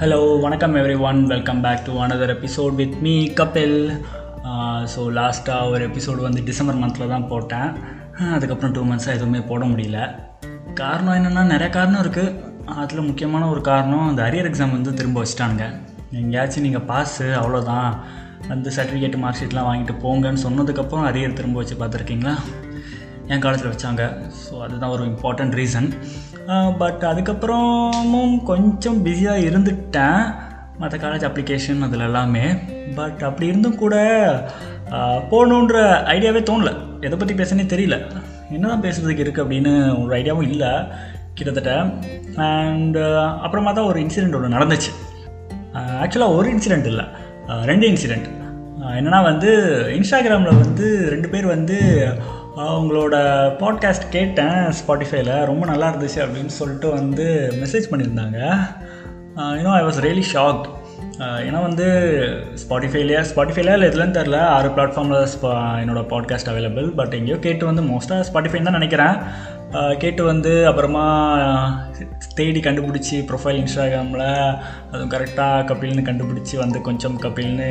Hello வணக்கம் everyone welcome back to another episode with me Kapil so லாஸ்ட்டாக ஒரு episode வந்து டிசம்பர் மந்தில் தான் போட்டேன். அதுக்கப்புறம் டூ மந்த்ஸாக எதுவுமே போட முடியல. காரணம் என்னென்னா நிறைய காரணம் இருக்குது அதில் முக்கியமான ஒரு காரணம் அந்த அரியர் எக்ஸாம் வந்து திரும்ப வச்சுட்டானுங்க. எங்கேயாச்சும் நீங்கள் பாஸு அவ்வளோதான் வந்து சர்டிஃபிகேட் மார்க் ஷீட்லாம் வாங்கிட்டு போங்கன்னு சொன்னதுக்கப்புறம் அரியர் திரும்ப வச்சு பார்த்துருக்கீங்களா? என் காலேஜில் வச்சாங்க. ஸோ அதுதான் ஒரு இம்பார்ட்டண்ட் ரீசன் பட் அதுக்கப்புறமும் கொஞ்சம் பிஸியாக இருந்துட்டேன். மற்ற காலேஜ் அப்ளிகேஷன் அதில் எல்லாமே. பட் அப்படி இருந்தும் கூட போகணுன்ற ஐடியாவே தோணல. எதை பற்றி பேசுனே தெரியல. என்ன தான் பேசுறதுக்கு இருக்குது அப்படின்னு ஒரு ஐடியாவும் இல்லை கிட்டத்தட்ட. அண்ட் அப்புறமா தான் ஒரு இன்சிடெண்ட் ஒன்று நடந்துச்சு. ஆக்சுவலாக ஒரு இன்சிடெண்ட் இல்லை. ரெண்டு இன்சிடெண்ட் என்னென்னா வந்து இன்ஸ்டாகிராமில் வந்து ரெண்டு பேர் வந்து உங்களோட பாட்காஸ்ட் கேட்டேன் ஸ்பாட்டிஃபைல ரொம்ப நல்லா இருந்துச்சு அப்படின்னு சொல்லிட்டு வந்து மெசேஜ் பண்ணியிருந்தாங்க. You know I was really shocked ஏன்னா வந்து ஸ்பாட்டிஃபைலையா ஸ்பாட்டிஃபைலையா இல்லை எதுலன்னு தெரில ஆறு பிளாட்ஃபார்மில் என்னோடய பாட்காஸ்ட் அவைலபிள் பட் எங்கேயோ கேட்டு வந்து மோஸ்ட்டாக ஸ்பாட்டிஃபைன்னு தான் நினைக்கிறேன். கேட்டு வந்து அப்புறமா தேடி கண்டுபிடிச்சி ப்ரொஃபைல் இன்ஸ்டாகிராமில் அதுவும் கரெக்டாக கபில்னு கண்டுபிடிச்சி வந்து கொஞ்சம் கபில்னு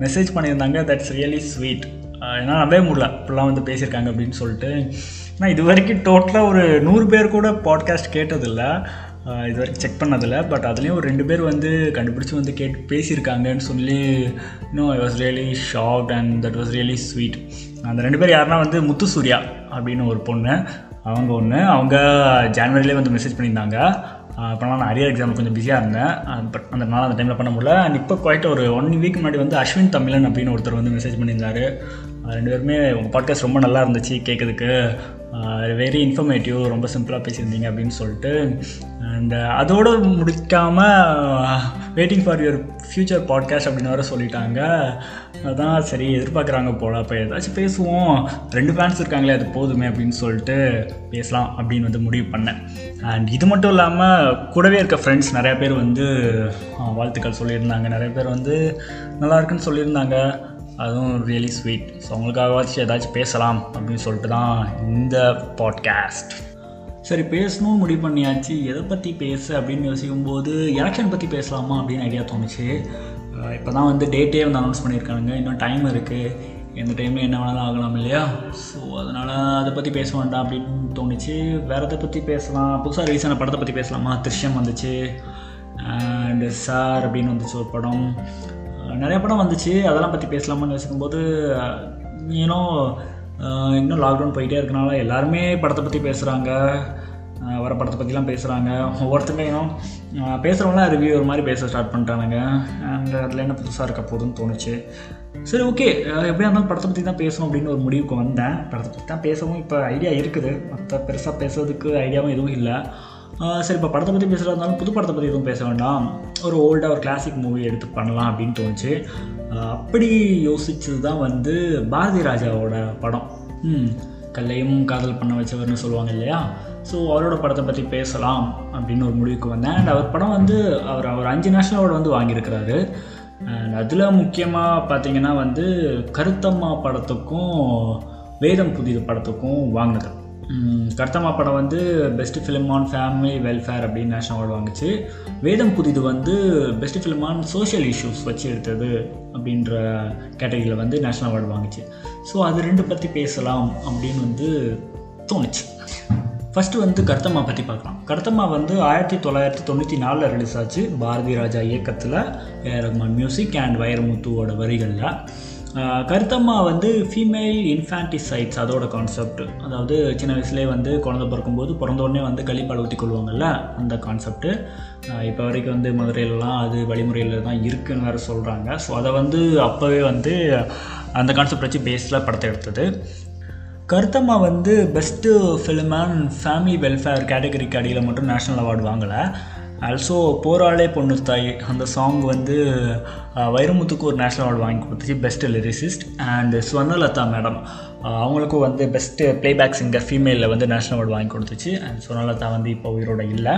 மெசேஜ் பண்ணியிருந்தாங்க. தட்ஸ் ரியலி ஸ்வீட் என்னால் நம்பவே முடியல. இப்படிலாம் வந்து பேசியிருக்காங்க அப்படின்னு சொல்லிட்டு. ஆனால் இது வரைக்கும் டோட்டலாக ஒரு நூறு பேர் கூட பாட்காஸ்ட் கேட்டதில்லை. இது வரைக்கும் செக் பண்ணதில்ல. பட் அதுலேயும் ஒரு ரெண்டு பேர் வந்து கண்டுபிடிச்சி வந்து கேட்டு பேசியிருக்காங்கன்னு சொல்லி இன்னும் I was really shocked and that was really sweet அந்த ரெண்டு பேர் யாருன்னா வந்து முத்து சூர்யா அப்படின்னு ஒரு பொண்ணு. அவங்க ஒன்று அவங்க ஜான்வரிலே வந்து மெசேஜ் பண்ணியிருந்தாங்க. அப்போலாம் நான் அரியர் எக்ஸாம் கொஞ்சம் பிஸியாக இருந்தேன். பட் அந்த நாள் அந்த டைமில் பண்ண முடியல. அண்ட் இப்போ குவாய்ட் ஒரு ஒன் வீக் முன்னாடி வந்து அஸ்வின் தமிழன் அப்படின்னு ஒருத்தர் வந்து மெசேஜ் பண்ணியிருந்தாரு. ரெண்டு பேருமே உங்கள் பாட்காஸ்ட் ரொம்ப நல்லா இருந்துச்சு கேட்குறதுக்கு. வெரி இன்ஃபர்மேட்டிவ் ரொம்ப சிம்பிளாக பேசியிருந்தீங்க அப்படின்னு சொல்லிட்டு. அண்ட் அதோடு முடிக்காமல் waiting for your future podcast அப்படின்னு வேறு சொல்லிட்டாங்க. அதான் சரி எதிர்பார்க்குறாங்க போல். அப்போ ஏதாச்சும் பேசுவோம். ரெண்டு ஃபேன்ஸ் இருக்காங்களே அது போதுமே அப்படின்னு சொல்லிட்டு பேசலாம் அப்படின்னு வந்து முடிவு பண்ணேன். அண்ட் இது மட்டும் இல்லாமல் கூடவே இருக்க ஃப்ரெண்ட்ஸ் நிறையா பேர் வந்து வாழ்த்துக்கள் சொல்லியிருந்தாங்க. நிறைய பேர் வந்து நல்லா இருக்குன்னு சொல்லியிருந்தாங்க. அதுவும் ரியலி ஸ்வீட் ஸோ அவங்களுக்காகவாச்சும் ஏதாச்சும் பேசலாம் அப்படின்னு சொல்லிட்டு தான் இந்த பாட்காஸ்ட் சரி பேசணும்னு முடிவு பண்ணியாச்சு. எதை பற்றி பேச அப்படின்னு யோசிக்கும் போது எலெக்ஷன் பற்றி பேசலாமா அப்படின்னு ஐடியா தோணுச்சு. இப்போ தான் வந்து டேட்டே வந்து அனௌன்ஸ் பண்ணியிருக்காங்க இன்னும் டைம் இருக்குது எந்த டைமில் என்ன வேணாலும் ஆகலாம் இல்லையா? ஸோ அதனால் அதை பற்றி பேச வேண்டாம் அப்படின்னு தோணுச்சு. வேறு எதை பற்றி பேசலாம்? புதுசாக ரிலீஸான படத்தை பற்றி பேசலாமா? திருஷ்யம் வந்துச்சு. அண்ட் சார் அப்படின்னு வந்துச்சு ஒரு படம். நிறைய படம் வந்துச்சு. அதெல்லாம் பற்றி பேசலாமான்னு யோசிக்கும்போது ஏன்னோ இன்னும் லாக்டவுன் போயிட்டே இருக்கனால எல்லாருமே படத்தை பற்றி பேசுகிறாங்க வர படத்தை பற்றிலாம் பேசுகிறாங்க ஒவ்வொருத்தருமே இன்னும் பேசுகிறவங்களாம் ரிவ்யூ ஒரு மாதிரி பேச ஸ்டார்ட் பண்ணிட்டானுங்க. அண்ட் அதில் என்ன புதுசாக இருக்க போதுன்னு தோணுச்சு. சரி ஓகே எப்படியா இருந்தாலும் படத்தை பற்றி தான் பேசணும் அப்படின்னு ஒரு முடிவுக்கு வந்தேன். படத்தை பற்றி தான் பேசவும் இப்போ ஐடியா இருக்குது. மற்ற பெருசாக பேசுறதுக்கு ஐடியாவும் எதுவும் இல்லை. சரி இப்போ படத்தை பற்றி பேசுகிறதா இருந்தாலும் புது படத்தை பற்றி எதுவும் பேச வேண்டாம். ஒரு ஓல்டாக ஒரு கிளாசிக் மூவி எடுத்து பண்ணலாம் அப்படின்னு தோணுச்சு. அப்படி யோசிச்சது தான் வந்து பாரதி ராஜாவோட படம். ம், கல்லையும் காதல் பண்ண வச்சவர்னு சொல்லுவாங்க இல்லையா? ஸோ அவரோட படத்தை பற்றி பேசலாம் அப்படின்னு ஒரு முடிவுக்கு வந்தேன். அண்ட் அவர் படம் வந்து அவர் அவர் அஞ்சு நேஷனல் அவார்டு வந்து வாங்கியிருக்கிறாரு. அண்ட் அதில் முக்கியமாக பார்த்தீங்கன்னா வந்து கருத்தம்மா படத்துக்கும் வேதம் புதிது படத்துக்கும் வாங்கினது. கர்த்தமா படம் வந்து best film on family welfare அப்படின்னு நேஷனல் அவார்டு வாங்குச்சு. வேதம் புதிது வந்து best film on social issues வச்சு எடுத்தது அப்படின்ற கேட்டகரியில் வந்து நேஷனல் அவார்டு வாங்குச்சு. ஸோ அது ரெண்டு பற்றி பேசலாம் அப்படின்னு வந்து தோணுச்சு. ஃபஸ்ட்டு வந்து கர்த்தம்மா பற்றி பார்க்கலாம். கர்த்தம்மா வந்து ஆயிரத்தி தொள்ளாயிரத்தி தொண்ணூற்றி நாலில் ரிலீஸ் ஆச்சு. பாரதி ராஜா இயக்கத்தில் ஏ ரஹ்மான் மியூசிக் அண்ட் வைரமுத்துவோட வரிகளில். கருத்தம்மா வந்து ஃபீமேல் இன்ஃபான்டிசைட்ஸ் அதோட கான்செப்ட் அதாவது சின்ன வயசுலேயே வந்து குழந்தை பிறக்கும்போது பிறந்த உடனே வந்து கழிப்பால் ஊற்றி கொள்வாங்கல்ல அந்த கான்செப்ட்டு இப்போ வரைக்கும் வந்து மதுரையிலலாம் அது வழிமுறையில் தான் இருக்குன்னு வேறு சொல்கிறாங்க ஸோ அதை வந்து அப்போவே வந்து அந்த கான்செப்ட் வச்சு பேஸில் படத்தை எடுத்தது. கருத்தம்மா வந்து best film and family welfare கேட்டகரிக்கு அடியில் மட்டும் நேஷ்னல் அவார்டு வாங்கலை. ஆல்சோ போராளே பொண்ணு தாய் அந்த சாங் வந்து uh, வைரமுத்துக்கு ஒரு நேஷ்னல் அவார்டு வாங்கி கொடுத்துச்சு best lyricist and Swarnalatha madam அவங்களுக்கும் வந்து பெஸ்ட்டு பிளேபேக் சிங்கர் ஃபீமேலில் வந்து நேஷ்னல் அவார்டு வாங்கி கொடுத்துச்சு அண்ட் ஸ்வர்ணலதா வந்து இப்போ உயிரோட இல்லை.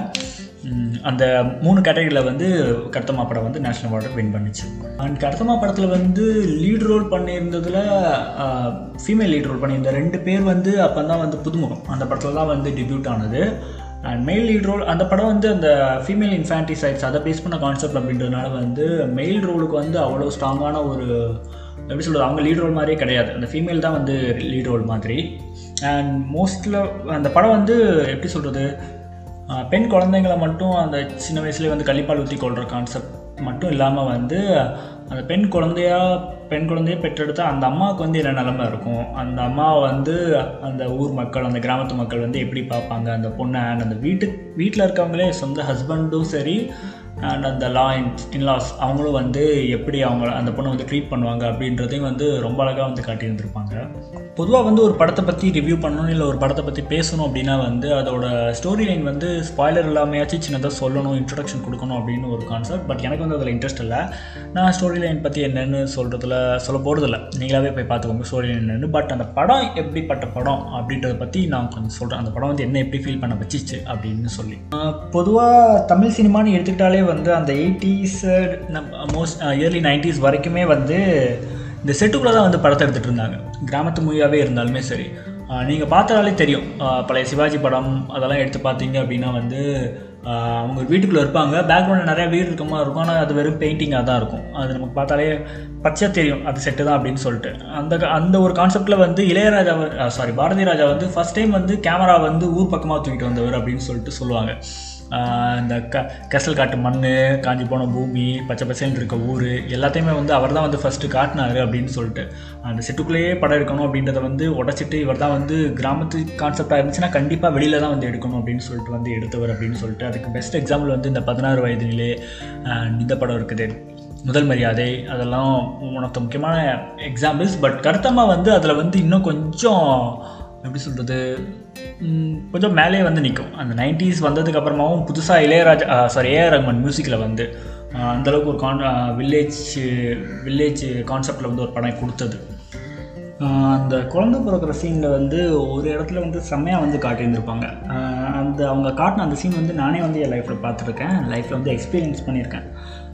அந்த மூணு கேட்டகரியில் வந்து கர்த்தமா படம் வந்து நேஷ்னல் அவார்டு வின் பண்ணிச்சு. அண்ட் கர்த்தமா படத்தில் வந்து லீட் ரோல் பண்ணியிருந்ததில் ஃபீமேல் லீட் ரோல் பண்ணியிருந்த ரெண்டு பேர் வந்து அப்போ தான் வந்து புதுமுகம். அந்த படத்தில் தான் வந்து டெபியூட் ஆனது. அண்ட் மெயில் லீட் ரோல் அந்த படம் வந்து அந்த ஃபீமேல் இன்ஃபேன்டிசைட்ஸ் அதை பேஸ் பண்ண கான்செப்ட் அப்படின்றதுனால வந்து மெயில் ரோலுக்கு வந்து அவ்வளோ ஸ்ட்ராங்கான ஒரு எப்படி சொல்கிறது அவங்க லீட் ரோல் மாதிரியே கிடையாது. அந்த ஃபீமேல் தான் வந்து லீட் ரோல் மாதிரி. அண்ட் மோஸ்ட்டில் அந்த படம் வந்து எப்படி சொல்கிறது பெண் குழந்தைங்களை மட்டும் அந்த சின்ன வயசுலேயே வந்து கள்ளிப்பால் ஊற்றி கொள்கிற கான்செப்ட் மட்டும் இல்லாமல் வந்து அந்த பெண் குழந்தையா பெண் குழந்தையை பெற்றெடுத்த அந்த அம்மாவுக்கு வந்து என்ன நிலமை இருக்கும்? அந்த அம்மா வந்து அந்த ஊர் மக்கள் அந்த கிராமத்து மக்கள் வந்து எப்படி பார்ப்பாங்க? அந்த பொண்ணை அண்ட் அந்த வீட்டு வீட்டில் இருக்கவங்களே சொந்த ஹஸ்பண்டும் சரி அண்ட் அந்த லா இன்லாஸ் அவங்களும் வந்து எப்படி அவங்க அந்த பொண்ணை வந்து ட்ரீட் பண்ணுவாங்க அப்படின்றதையும் வந்து ரொம்ப அழகாக வந்து காட்டியிருந்திருப்பாங்க. பொதுவாக வந்து ஒரு படத்தை பற்றி ரிவ்யூ பண்ணணும் இல்லை ஒரு படத்தை பற்றி பேசணும் அப்படின்னா வந்து அதோட ஸ்டோரி லைன் வந்து ஸ்பாய்லர் இல்லாமையாச்சும் சின்னதாக சொல்லணும் இன்ட்ரடக்ஷன் கொடுக்கணும் அப்படின்னு ஒரு கான்செப்ட் பட் எனக்கு வந்து அதில் இன்ட்ரெஸ்ட் இல்லை. நான் ஸ்டோரி லைன் பற்றி என்னென்னு சொல்கிறதுல சொல்ல போகிறதில்ல நீங்களாவே போய் பார்த்துக்கோங்க ஸ்டோரி லைன் என்னென்னு. பட் அந்த படம் எப்படிப்பட்ட படம் அப்படின்றத பற்றி நான் கொஞ்சம் சொல்கிறேன் அந்த படம் வந்து என்ன எப்படி ஃபீல் பண்ண வச்சிச்சு அப்படின்னு சொல்லி. பொதுவாக தமிழ் சினிமான்னு எடுத்துக்கிட்டாலே வந்து அந்த எயிட்டிஸ் மோஸ்ட் இயர்லி நைன்டிஸ் வரைக்குமே வந்து இந்த செட்டுக்குள்ளே தான் வந்து படத்தை எடுத்துகிட்டு இருந்தாங்க. கிராமத்து மூவியாகவே இருந்தாலுமே சரி. நீங்கள் பார்த்தாலே தெரியும். பழைய சிவாஜி படம் அதெல்லாம் எடுத்து பார்த்தீங்க அப்படின்னா வந்து அவங்க வீட்டுக்குள்ளே இருப்பாங்க. பேக்ரவுண்டில் நிறையா வீடு இருக்க மாதிரி இருக்கும். ஆனால் அது வெறும் பெயிண்டிங்காக தான் இருக்கும். அது நமக்கு பார்த்தாலே பச்சை தெரியும். அது செட்டு தான் அப்படின்னு சொல்லிட்டு. அந்த அந்த ஒரு கான்செப்டில் வந்து இளையராஜா சாரி பாரதி ராஜா வந்து ஃபஸ்ட் டைம் வந்து கேமரா வந்து ஊர் பக்கமாக தூக்கிட்டு வந்தவர் அப்படின்னு சொல்லிட்டு சொல்லுவாங்க. இந்த க கெசல் காட்டு மண் காஞ்சி போன பூமி பச்சை பசைன்னு இருக்க ஊர் எல்லாத்தையுமே வந்து அவர் தான் வந்து ஃபஸ்ட்டு காட்டினாரு அப்படின்னு சொல்லிட்டு. அந்த செட்டுக்குள்ளேயே படம் எடுக்கணும் அப்படின்றத வந்து உடச்சிட்டு இவர் தான் வந்து கிராமத்து கான்செப்டாக இருந்துச்சுன்னா கண்டிப்பாக வெளியில் தான் வந்து எடுக்கணும் அப்படின்னு சொல்லிட்டு வந்து எடுத்தவர் அப்படின்னு சொல்லிட்டு. அதுக்கு பெஸ்ட் எக்ஸாம்பிள் வந்து இந்த பதினாறு வயதிலே இந்த படம் இருக்குது. முதல் மரியாதை அதெல்லாம் உனக்கு முக்கியமான எக்ஸாம்பிள்ஸ் பட் கருத்தமாக வந்து அதில் வந்து இன்னும் கொஞ்சம் எப்படி சொல்கிறது கொஞ்சம் மேலே வந்து நிற்கும் அந்த நைன்டிஸ் வந்ததுக்கு அப்புறமாவும் புதுசாக இளையராஜா சாரி ஏஆர் ரஹ்மான் மியூசிக்கில் வந்து அந்தளவுக்கு ஒரு கான் வில்லேஜ் வில்லேஜ் கான்செப்டில் வந்து ஒரு படம் கொடுத்தது. அந்த குழந்தை பிறக்கிற சீனில் வந்து ஒரு இடத்துல வந்து செம்மையாக வந்து காட்டியிருந்திருப்பாங்க. அந்த அவங்க காட்டின அந்த சீன் வந்து நானே வந்து என் லைஃப்பில் பார்த்துருக்கேன். லைஃப்பில் வந்து எக்ஸ்பீரியன்ஸ் பண்ணியிருக்கேன்.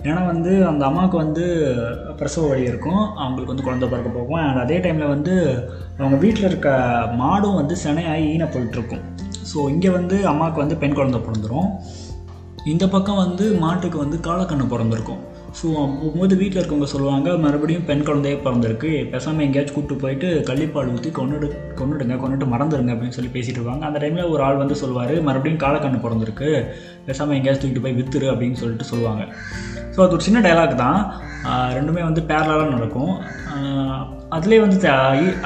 ஏன்னா வந்து அந்த அம்மாவுக்கு வந்து பிரசவ வழி இருக்கும். அவங்களுக்கு வந்து குழந்தை பிறக்க போகும். அண்ட் அதே டைமில் வந்து அவங்க வீட்டில் இருக்க மாடும் வந்து சினையாகி ஈன போயிட்டுருக்கும். ஸோ இங்கே வந்து அம்மாவுக்கு வந்து பெண் குழந்தை பிறந்துடும் இந்த பக்கம் வந்து மாட்டுக்கு வந்து காலக்கண்ணு பிறந்திருக்கும். ஸோ போகும்போது வீட்டில் இருக்கவங்க சொல்லுவாங்க மறுபடியும் பெண் குழந்தையே பிறந்திருக்கு. பேசாமல் எங்கேயாச்சும் கூப்பிட்டு போயிட்டு கள்ளிப்பால் ஊற்றி கொண்டுடு கொண்டுடுங்க கொண்டுட்டு மறந்துடுங்க அப்படின்னு சொல்லி பேசிகிட்டு இருப்பாங்க. அந்த டைமில் ஒரு ஆள் வந்து சொல்லுவார் மறுபடியும் காலக்கண்ணு பிறந்திருக்கு. பேசாமல் எங்கேயாச்சும் தூக்கிட்டு போய் வித்துரு அப்படின்னு சொல்லிட்டு சொல்லுவாங்க. ஸோ அது ஒரு சின்ன டைலாக் தான். ரெண்டுமே வந்து பேரலாக நடக்கும். அதுலேயே வந்து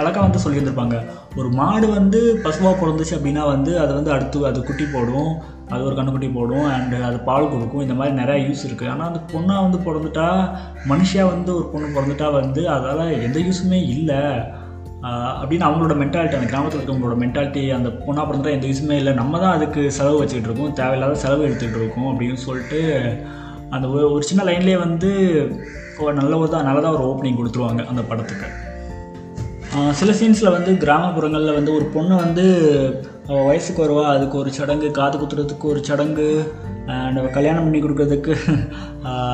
அழகாக வந்து சொல்லியிருந்திருப்பாங்க. ஒரு மாடு வந்து பசுவாக பிறந்துச்சு அப்படின்னா வந்து அது வந்து அடுத்து அது குட்டி போடும். அது ஒரு கண்ணுக்குட்டி போடும் அண்டு அது பால் கொடுக்கும். இந்த மாதிரி நிறையா யூஸ் இருக்குது ஆனால் அந்த பொண்ணாக வந்து பிறந்துட்டா மனுஷியாக வந்து ஒரு பொண்ணு பிறந்துட்டா வந்து அதால் எந்த யூஸுமே இல்லை. அப்படின்னு அவங்களோட மென்டாலிட்டி அந்த கிராமத்தில் இருக்கவங்களோட மென்டாலிட்டி அந்த பொண்ணாக பிறந்துட்டா எந்த யூஸுமே இல்லை. நம்ம தான் அதுக்கு செலவு வச்சுக்கிட்டு இருக்கோம். தேவையில்லாத செலவு எடுத்துக்கிட்டு இருக்கோம் அப்படின்னு சொல்லிட்டு அந்த ஒரு சின்ன லைன்லேயே வந்து நல்ல ஒரு தான் நல்லதாக ஒரு ஓப்பனிங் கொடுத்துருவாங்க அந்த படத்துக்கு. சில சீன்ஸில் வந்து கிராமப்புறங்களில் வந்து ஒரு பொண்ணு வந்து அவள் வயசுக்கு வருவா அதுக்கு ஒரு சடங்கு காது குத்துறதுக்கு ஒரு சடங்கு அண்ட் கல்யாணம் பண்ணி கொடுக்குறதுக்கு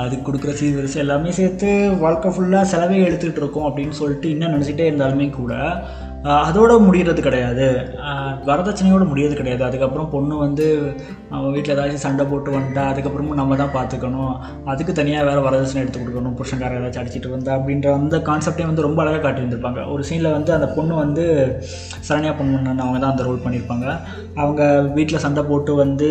அதுக்கு கொடுக்குற சீர்வரிசை எல்லாமே சேர்த்து வாழ்க்கை ஃபுல்லாக செலவே எடுத்துகிட்டு இருக்கோம் அப்படின்னு சொல்லிட்டு இன்னும் நினச்சிட்டே இருந்தாலுமே கூட அதோட முடிகிறது கிடையாது. வரதட்சணையோடு முடியறது கிடையாது. அதுக்கப்புறம் பொண்ணு வந்து அவன் வீட்டில் ஏதாச்சும் சண்டை போட்டு வந்துட்டா அதுக்கப்புறமும் நம்ம தான் பார்த்துக்கணும். அதுக்கு தனியாக வேறு வரதட்சணை எடுத்து கொடுக்கணும். புருஷங்கார ஏதாச்சும் அடிச்சிட்டு வந்தா அப்படின்ற அந்த கான்செப்டே வந்து ரொம்ப அழகாக காட்டியிருந்திருப்பாங்க. ஒரு சீனில் வந்து அந்த பொண்ணு வந்து சரண்யா பொண்ணு அவங்க தான் அந்த ரோல் பண்ணியிருப்பாங்க. அவங்க வீட்டில் சண்டை போட்டு வந்து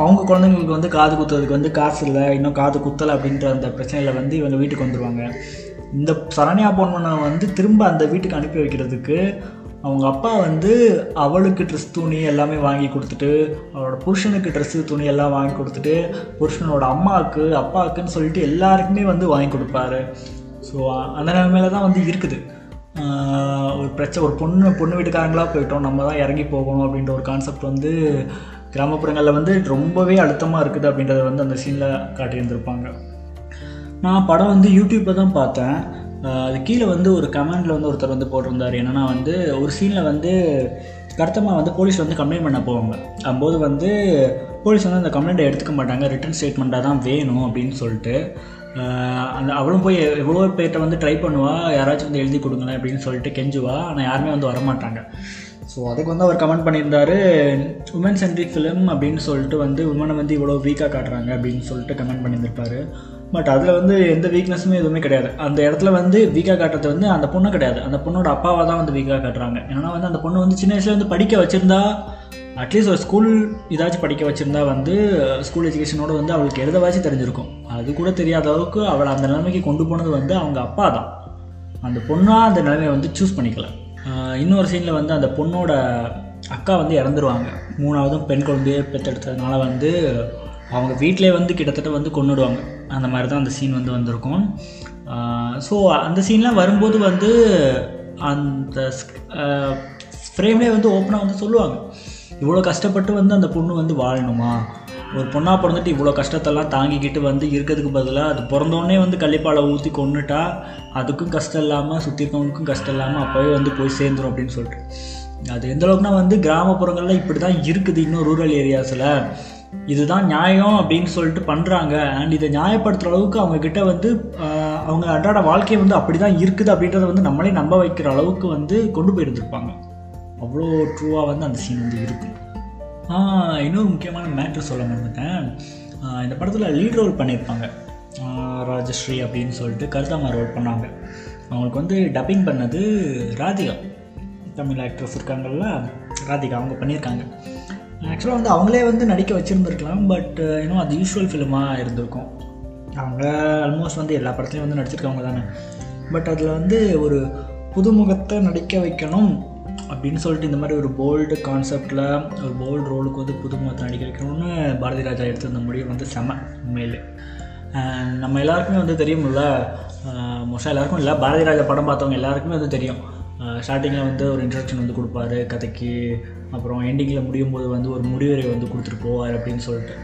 அவங்க குழந்தைங்களுக்கு வந்து காது குத்துறதுக்கு வந்து காசு இல்லை இன்னும் காது குத்தலை அப்படின்ற அந்த பிரச்சனையில் வந்து இவங்க வீட்டுக்கு வந்துடுவாங்க இந்த சரண்யா பொன்மனை வந்து திரும்ப அந்த வீட்டுக்கு அனுப்பி வைக்கிறதுக்கு அவங்க அப்பா வந்து அவளுக்கு ட்ரெஸ் துணி எல்லாமே வாங்கி கொடுத்துட்டு அவளோட புருஷனுக்கு ட்ரெஸ்ஸு துணி எல்லாம் வாங்கி கொடுத்துட்டு புருஷனோட அம்மாவுக்கு அப்பாவுக்குன்னு சொல்லிட்டு எல்லாருக்குமே வந்து வாங்கி கொடுப்பாரு. ஸோ அந்த நிலைமையில தான் வந்து இருக்குது. ஒரு பிரச்சனை ஒரு பொண்ணு பொண்ணு வீட்டுக்காரங்களாக போயிட்டோம் நம்ம தான் இறங்கி போகணும் அப்படின்ற ஒரு கான்செப்ட் வந்து கிராமப்புறங்களில் வந்து ரொம்பவே அழுத்தமாக இருக்குது அப்படின்றத வந்து அந்த சீனில் காட்டியிருந்திருப்பாங்க. நான் படம் வந்து யூடியூப்பில் தான் பார்த்தேன். அது கீழே வந்து ஒரு கமெண்டில் வந்து ஒருத்தர் வந்து போட்டிருந்தார். என்னென்னா வந்து ஒரு சீனில் வந்து கருத்தமாக வந்து போலீஸ் வந்து கம்ப்ளைண்ட் பண்ண போவாங்க. அப்போது வந்து போலீஸ் வந்து அந்த கம்ப்ளைண்ட்டை எடுத்துக்க மாட்டாங்க. ரிட்டன் ஸ்டேட்மெண்ட்டாக தான் வேணும் அப்படின்னு சொல்லிட்டு அந்த அவளும் போய் எவ்வளோ பேர்கிட்ட வந்து ட்ரை பண்ணுவா? யாராச்சும் வந்து எழுதி கொடுங்களேன் அப்படின்னு சொல்லிட்டு கெஞ்சுவா. ஆனால் யாருமே வந்து வரமாட்டாங்க ஸோ அதுக்கு வந்து அவர் கமெண்ட் பண்ணியிருந்தாரு உமன் சென்ட்ரிக் ஃபிலிம் அப்படின்னு சொல்லிட்டு வந்து உமனை வந்து இவ்வளோ வீக்காக காட்டுறாங்க அப்படின்னு சொல்லிட்டு கமெண்ட் பண்ணியிருந்திருப்பாரு. பட் அதில் வந்து எந்த வீக்னஸுமே எதுவுமே கிடையாது. அந்த இடத்துல வந்து வீக்காக காட்டுறது வந்து அந்த பொண்ணு கிடையாது. அந்த பொண்ணோட அப்பாவை தான் வந்து வீக்காக காட்டுறாங்க. ஏன்னா வந்து அந்த பொண்ணு வந்து சின்ன வயசுல வந்து படிக்க வச்சிருந்தா அட்லீஸ்ட் ஒரு ஸ்கூல் இதாச்சும் படிக்க வச்சிருந்தா வந்து ஸ்கூல் எஜுகேஷனோட வந்து அவளுக்கு எழுதவாச்சும் தெரிஞ்சிருக்கும். அது கூட தெரியாத அளவுக்கு அவளை அந்த நிலைமைக்கு கொண்டு போனது வந்து அவங்க அப்பா தான். அந்த பொண்ணாக அந்த நிலைமையை வந்து சூஸ் பண்ணிக்கல. இன்னொரு சீனில் வந்து அந்த பொண்ணோட அக்கா வந்து இறந்துருவாங்க. மூணாவதும் பெண் குழந்தையே பெற்றெடுத்ததுனால வந்து அவங்க வீட்டிலே வந்து கிட்டத்தட்ட வந்து கொண்டுடுவாங்க அந்த மாதிரி தான் அந்த சீன் வந்து வந்திருக்கும். ஸோ அந்த சீன்லாம் வரும்போது வந்து அந்த ஃப்ரேம்லேயே வந்து ஓப்பனாக வந்து சொல்லுவாங்க. இவ்வளோ கஷ்டப்பட்டு வந்து அந்த பொண்ணு வந்து வாழணுமா? ஒரு பொண்ணாக பிறந்துட்டு இவ்வளோ கஷ்டத்தெல்லாம் தாங்கிக்கிட்டு வந்து இருக்கிறதுக்கு பதிலாக அது பிறந்தோடனே வந்து கள்ளிப்பாலை ஊற்றி கொன்னுட்டா அதுக்கும் கஷ்டம் இல்லாமல் சுற்றி இருக்கவங்களுக்கும் கஷ்டம் இல்லாமல் அப்போவே வந்து போய் சேர்ந்துரும் அப்படின்னு சொல்லிட்டு. அது எந்த அளவுக்குனா வந்து கிராமப்புறங்களில் இப்படி தான் இருக்குது இன்னும் ரூரல் ஏரியாஸில் இதுதான் நியாயம் அப்படின்னு சொல்லிட்டு பண்ணுறாங்க அண்ட் இதை நியாயப்படுத்துகிற அளவுக்கு அவங்கக்கிட்ட வந்து அவங்க அன்றாட வாழ்க்கை வந்து அப்படி தான் இருக்குது அப்படின்றத வந்து நம்மளே நம்ப வைக்கிற அளவுக்கு வந்து கொண்டு போயிருந்துருப்பாங்க. அவ்வளோ ட்ரூவாக வந்து அந்த சீன் வந்து இருக்கும். இன்னொரு முக்கியமான மேட்ரு சொல்ல மாட்டேன் இந்த படத்தில் லீட் ரோல் பண்ணியிருப்பாங்க ராஜஸ்ரீ அப்படின்னு சொல்லிட்டு கருத்தாமா ரோல் பண்ணாங்க. அவங்களுக்கு வந்து டப்பிங் பண்ணது ராதிகா. தமிழ் ஆக்ட்ரஸ் இருக்காங்கல்ல ராதிகா அவங்க பண்ணியிருக்காங்க ஆக்சுவலாக வந்து அவங்களே வந்து நடிக்க வச்சுருந்துருக்கலாம் பட் இன்னும் uh, அது யூஸ்வல் ஃபிலிமாக இருந்திருக்கும். அவங்க ஆல்மோஸ்ட் வந்து எல்லா படத்துலையும் வந்து நடிச்சிருக்கவங்க தானே. பட் அதில் வந்து ஒரு புதுமுகத்தை நடிக்க வைக்கணும் அப்படின்னு சொல்லிட்டு இந்த மாதிரி ஒரு போல்டு கான்செப்டில் ஒரு போல்டு ரோலுக்கு வந்து புதுமுகத்தை நடிக்க வைக்கணும்னு பாரதி ராஜா எடுத்திருந்த முடிவு வந்து செம உண்மையிலே. நம்ம எல்லாருக்குமே வந்து தெரியும்ல uh, மோஸ்ட்டாக எல்லாருக்கும் இல்லை பாரதி ராஜா படம் பார்த்தவங்க எல்லாருக்குமே வந்து தெரியும். ஸ்டார்டிங்கில் வந்து ஒரு இன்ட்ரடக்ஷன் வந்து கொடுப்பாரு கதைக்கு. அப்புறம் எண்டிங்கில் முடியும் போது வந்து ஒரு முடிவுரை வந்து கொடுத்துட்டு போவார் அப்படின்னு சொல்லிட்டு.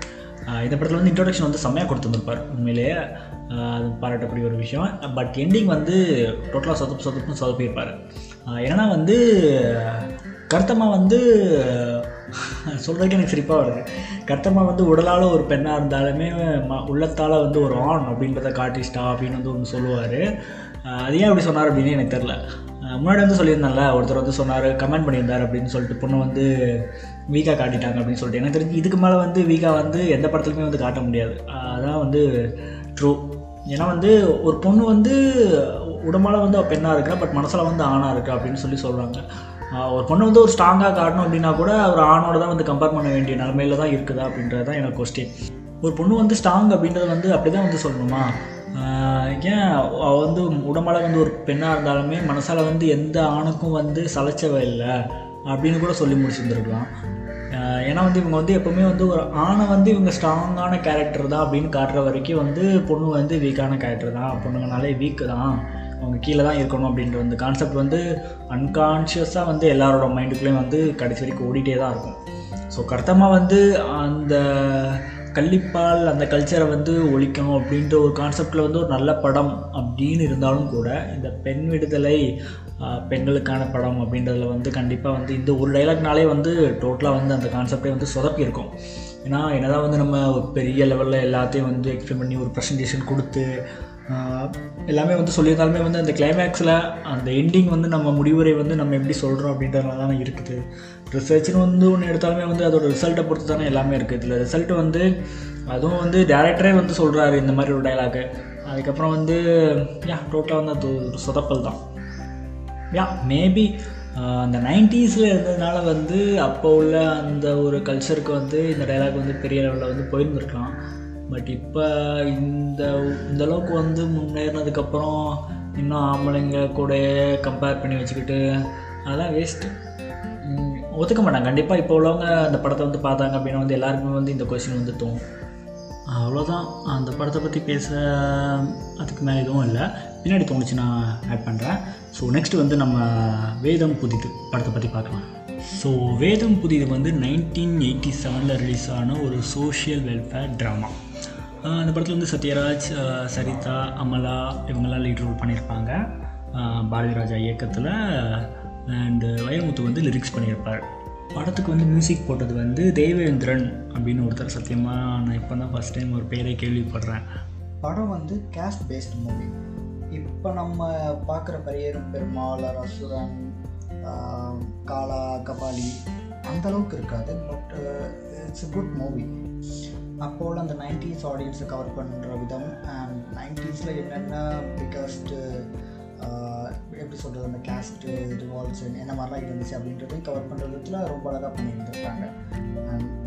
இந்த படத்தில் வந்து இன்ட்ரடக்ஷன் வந்து செம்மையாக கொடுத்துருந்துருப்பார் உண்மையிலேயே அது பாராட்டக்கூடிய ஒரு விஷயம். பட் எண்டிங் வந்து டோட்டலாக சொதப்பு சொதப்புன்னு சொதப்பியிருப்பார். ஏன்னா வந்து கர்த்தமாக வந்து சொல்கிறதுக்கு எனக்கு சிரிப்பாக வருது. கர்த்தமாக வந்து உடலால் ஒரு பெண்ணாக இருந்தாலுமே ம உள்ளத்தால் வந்து ஒரு ஆண் அப்படின்றத காட்டிஸ்டா அப்படின்னு வந்து ஒன்று சொல்லுவார். அது ஏன் அப்படி சொன்னார் அப்படின்னு எனக்கு தெரில முன்னாடி வந்து சொல்லியிருந்தேன்ல ஒருத்தர் வந்து சொன்னார் கமெண்ட் பண்ணியிருந்தார் அப்படின்னு சொல்லிட்டு பொண்ணு வந்து வீக்காக காட்டிட்டாங்க அப்படின்னு சொல்லிட்டு. எனக்கு தெரிஞ்சு இதுக்கு மேலே வந்து வீக்காக வந்து எந்த படத்துலையுமே வந்து காட்ட முடியாது. அதான் வந்து ட்ரூ ஏன்னா வந்து ஒரு பொண்ணு வந்து உடம்பால வந்து பெண்ணாக இருக்கா பட் மனசில் வந்து ஆணாக இருக்கா அப்படின்னு சொல்லி சொல்கிறாங்க ஒரு பொண்ணு வந்து ஒரு ஸ்ட்ராங்காக காட்டணும் அப்படின்னா கூட ஒரு ஆணோட தான் வந்து கம்பேர் பண்ண வேண்டிய நிலமையில தான் இருக்குதா அப்படின்றது தான் எனக்கு கொஸ்டின் ஒரு பொண்ணு வந்து ஸ்ட்ராங் அப்படின்றது வந்து அப்படி தான் வந்து சொல்லணுமா? ஏன் அவள் வந்து உடம்பால வந்து ஒரு பெண்ணாக இருந்தாலுமே மனசால் வந்து எந்த ஆணுக்கும் வந்து சலைச்சவ இல்லை அப்படின்னு கூட சொல்லி முடிச்சிருந்துருக்கலாம். ஏன்னா வந்து இவங்க வந்து எப்போவுமே வந்து ஒரு ஆணை வந்து இவங்க ஸ்ட்ராங்கான கேரக்டர் தான் அப்படின்னு காட்டுற வரைக்கும் வந்து பொண்ணு வந்து வீக்கான கேரக்டர் தான். பொண்ணுங்கனாலே வீக்கு தான். அவங்க கீழே தான் இருக்கணும் அப்படின்ற அந்த கான்செப்ட் வந்து அன்கான்ஷியஸாக வந்து எல்லாரோட மைண்டுக்குள்ளேயும் வந்து கடைசி வரைக்கும் ஓடிட்டே தான் இருக்கும். ஸோ கர்த்தமாக வந்து அந்த கள்ளிப்பால் அந்த கல்ச்சரை வந்து ஒழிக்கணும் அப்படின்ற ஒரு கான்செப்டில் வந்து ஒரு நல்ல படம் அப்படின்னு இருந்தாலும் கூட இந்த பெண் விடுதலை பெண்களுக்கான படம் அப்படின்றதுல வந்து கண்டிப்பாக வந்து இந்த ஒரு டைலாக்னாலே வந்து டோட்டலாக வந்து அந்த கான்செப்டே வந்து சொதப்பியிருக்கும் ஏன்னா என்னதான் வந்து நம்ம ஒரு பெரிய லெவலில் எல்லாத்தையும் வந்து எக்ஸ்பிளைன் பண்ணி ஒரு ப்ரெசன்டேஷன் கொடுத்து எல்லாமே வந்து சொல்லியிருந்தாலுமே வந்து அந்த கிளைமேக்ஸில் அந்த எண்டிங் வந்து நம்ம முடிவுரை வந்து நம்ம எப்படி சொல்கிறோம் அப்படின்றதுனால தான் இருக்குது. ரிசர்ச்னு வந்து ஒன்று எடுத்தாலுமே வந்து அதோட ரிசல்ட்டை பொறுத்து தானே எல்லாமே இருக்குது இதில் ரிசல்ட் வந்து அதுவும் வந்து டேரக்டரே வந்து சொல்கிறாரு இந்த மாதிரி ஒரு டைலாக்கு அதுக்கப்புறம் வந்து யா டோட்டலாக வந்து அது ஒரு சொதப்பல் தான். யா மேபி அந்த நைன்டிஸில் இருந்ததுனால வந்து அப்போ உள்ள அந்த ஒரு கல்ச்சருக்கு வந்து இந்த டைலாக் வந்து பெரிய லெவலில் வந்து போயிருந்துருக்கலாம். பட் இப்போ இந்த இந்த அளவுக்கு வந்து முன்னேறினதுக்கப்புறம் இன்னும் ஆம்பளைங்க கூட கம்பேர் பண்ணி வச்சுக்கிட்டு அதெல்லாம் வேஸ்ட்டு ஒத்துக்க மாட்டாங்க. கண்டிப்பாக இப்போ உள்ளவங்க அந்த படத்தை வந்து பார்த்தாங்க அப்படின்னா வந்து எல்லாருக்குமே வந்து இந்த கொஷின் வந்து தோணும். அவ்வளோதான் அந்த படத்தை பற்றி பேச அதுக்கு மேலே எதுவும் இல்லை. பின்னாடி தோணுச்சு நான் ஆட் பண்ணுறேன் ஸோ நெக்ஸ்ட் வந்து நம்ம வேதம் புதிது படத்தை பற்றி பார்க்கலாம். ஸோ வேதம் புதிது வந்து நைன்டீன் எயிட்டி செவனில் ரிலீஸ் ஆன ஒரு சோஷியல் வெல்ஃபேர் ட்ராமா அந்த படத்தில் வந்து சத்யராஜ் சரிதா அமலா இவங்கெல்லாம் லீட் ரோல் பண்ணியிருப்பாங்க. பாரதிராஜா இயக்கத்தில். அண்டு uh, வைரமுத்து வந்து லிரிக்ஸ் பண்ணியிருப்பார். படத்துக்கு வந்து மியூசிக் போட்டது வந்து தேவேந்திரன் அப்படின்னு ஒருத்தர். சத்தியமாக நான் இப்போ தான் ஃபஸ்ட் டைம் ஒரு பேரை கேள்விப்படுறேன். படம் வந்து கேஸ்ட் பேஸ்ட் மூவி இப்போ நம்ம பார்க்குற பரியரும் பெருமாள் அசுரன் காலா கபாலி அந்த அளவுக்கு இருக்காது. But it's uh, a good movie அப்போது அந்த நைன்டிஸ் ஆடியன்ஸை கவர் பண்ணுற விதம் அண்ட் நைன்டிஸில் என்னென்ன பிகஸ்ட்டு எப்படி சொல்கிறது அந்த கேஸ்ட்டு ரிவால்வ்ஸ் என்ன மாதிரிலாம் இருந்துச்சு அப்படின்றத கவர் பண்ணுற விதத்தில் ரொம்ப அழகாக பண்ணியிருந்துருக்காங்க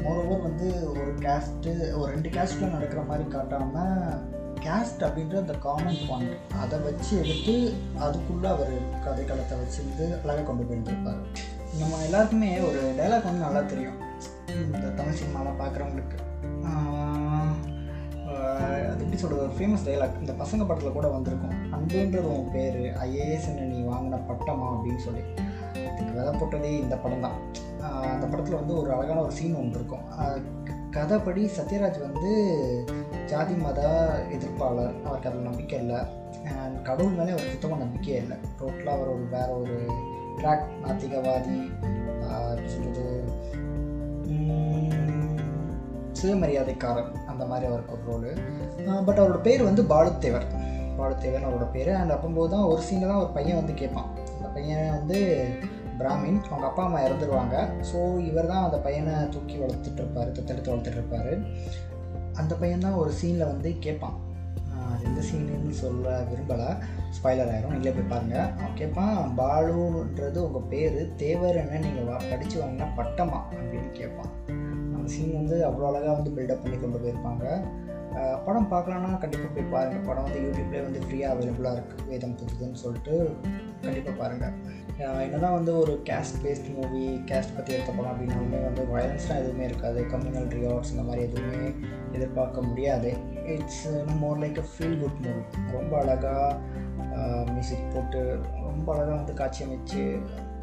மோரோவர் வந்து ஒரு கேஸ்ட்டு ஒரு ரெண்டு கேஸ்ட்டில் நடக்கிற மாதிரி காட்டாமல் கேஸ்ட் அப்படின்ற அந்த காமன் பாயிண்ட் அதை வச்சு எடுத்து அதுக்குள்ளே அவர் கதை களத்தை அழகாக கொண்டு போயிருந்திருப்பார். நம்ம எல்லாருக்குமே ஒரு டைலாக் வந்து நல்லா தெரியும். இந்த தமிழ் சினிமாவில் பார்க்குறவங்களுக்கு எப்படி சொல்கிறது ஒரு ஃபேமஸ் டைலாக் இந்த பசங்க படத்தில் கூட வந்திருக்கும். அன்புன்றது உன் பேர் ஐஏஎஸ் நீ வாங்கின பட்டமா அப்படின்னு சொல்லி. அதுக்கு விதை போட்டதே இந்த படம் தான். அந்த படத்தில் வந்து ஒரு அழகான ஒரு சீன் ஒன்று இருக்கும். கதைப்படி சத்யராஜ் வந்து ஜாதி மத எதிர்ப்பாளர். அவருக்கு அதில் நம்பிக்கை இல்லை. அண்ட் கடவுள் மேலே அவருக்கு சுத்தமாக நம்பிக்கையே இல்லை. டோட்டலாக அவர் ஒரு வேற ஒரு ட்ராக் நாத்திகவாதி சொல்கிறது சுயமரியாதைக்காரர் அந்த மாதிரி அவருக்கு ஒரு ரோலு பட் அவரோட பேர் வந்து பாலுத்தேவர். பாலுத்தேவர் அவரோட பேர். அண்ட் அப்போம்போது தான் ஒரு சீனில் தான் ஒரு பையன் வந்து கேட்பான். அந்த பையன் வந்து பிராமின். அவங்க அப்பா அம்மா இறந்துருவாங்க. ஸோ இவர் தான் அந்த பையனை தூக்கி வளர்த்துட்டு இருப்பார். தத்தெடுத்து வளர்த்துட்டு அந்த பையன் தான் ஒரு சீனில் வந்து கேட்பான். அது எந்த சீனுன்னு சொல்ல விரும்பலை. ஸ்பாய்லர் ஆயிரும். நீங்களே போய் பாருங்கள் அவன் கேட்பான் பாலுன்றது உங்கள் பேர். தேவர் என்ன நீங்கள் வா படித்து வாங்கினா பட்டமா? அப்படின்னு கேட்பான். அந்த சீன் வந்து அவ்வளோ அழகாக வந்து பில்டப் பண்ணி கொண்டு போயிருப்பாங்க. படம் பார்க்கலான்னா கண்டிப்பாக போய் பாருங்கள் படம் வந்து யூடியூப்லேயே வந்து ஃப்ரீயாக அவைலபிளாக இருக்குது வேதம் புதுதுன்னு சொல்லிட்டு கண்டிப்பாக பாருங்கள் என்னதான் வந்து ஒரு கேஸ்ட் பேஸ்ட் மூவி கேஸ்ட் பற்றி எடுத்த படம் அப்படின்னாலுமே வந்து வயலன்ஸ்லாம் எதுவுமே இருக்காது. கம்யூனல் ரியார்ட்ஸ் இந்த மாதிரி எதுவுமே எதிர்பார்க்க முடியாது. It's more like a feel good movie ரொம்ப அழகாக மியூசிக் போட்டு ரொம்ப அழகாக வந்து காட்சி அமைச்சு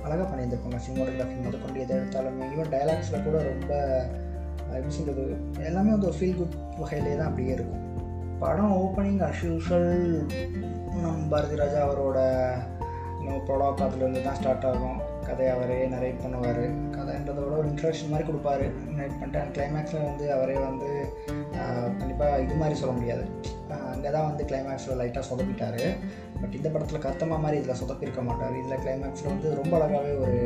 அழகாக பண்ணியிருந்திருப்பாங்க. சினிமோட்டோகிராஃபி முதற்கொண்டு எதை எடுத்தாலுமே. ஈவன் டயலாக்ஸில் கூட ரொம்ப எப்படி சொல்கிறது எல்லாமே வந்து ஒரு ஃபீல் குட் வகையிலே தான் அப்படியே இருக்கும். படம் opening as usual Bharathi Raja அவரோட இன்னும் ப்ரொலாக் அதுலேருந்து தான் ஸ்டார்ட் ஆகும். கதையை அவரே நரேட் பண்ணுவார். கதைன்றதை விட ஒரு இன்ட்ரடக்ஷன் மாதிரி கொடுப்பாரு. நரேட் பண்ணிட்டு அண்ட் கிளைமேக்ஸில் வந்து அவரே வந்து கண்டிப்பாக இது மாதிரி சொல்ல முடியாது. அங்கே தான் வந்து கிளைமேக்ஸில் லைட்டாக சொதப்பிட்டாரு. பட் இந்த படத்தில் கத்தமா மாதிரி இதில் சொதப்பிருக்க மாட்டார். இதில் கிளைமேக்ஸில் வந்து ரொம்ப அழகாகவே ஒரு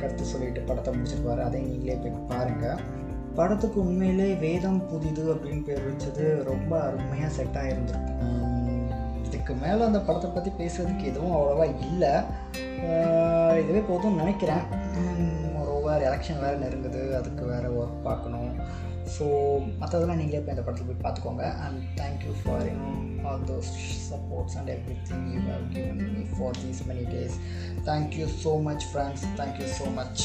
கருத்து சொல்லிட்டு படத்தை முடிச்சிருப்பார். அதையும் நீங்களே போய் பாருங்கள் படத்துக்கு உண்மையிலே வேதம் புதிது அப்படின்னு பேர் வச்சது ரொம்ப அருமையாக செட் ஆகிருந்திருக்கும் இதுக்கு மேலே அந்த படத்தை பற்றி பேசுறதுக்கு எதுவும் அவ்வளோவா இல்லை. இதுவே போதும் நினைக்கிறேன். ஒரு ஓவர் எலெக்ஷன் வேறு நெருங்குது. அதுக்கு வேறு ஒர்க் பார்க்கணும். ஸோ மற்றதெல்லாம் நீங்களே போய் இந்த படத்தில் போய் பார்த்துக்கோங்க. And thank you for in all those supports and everything you have given me for these many days thank you so much friends thank you so much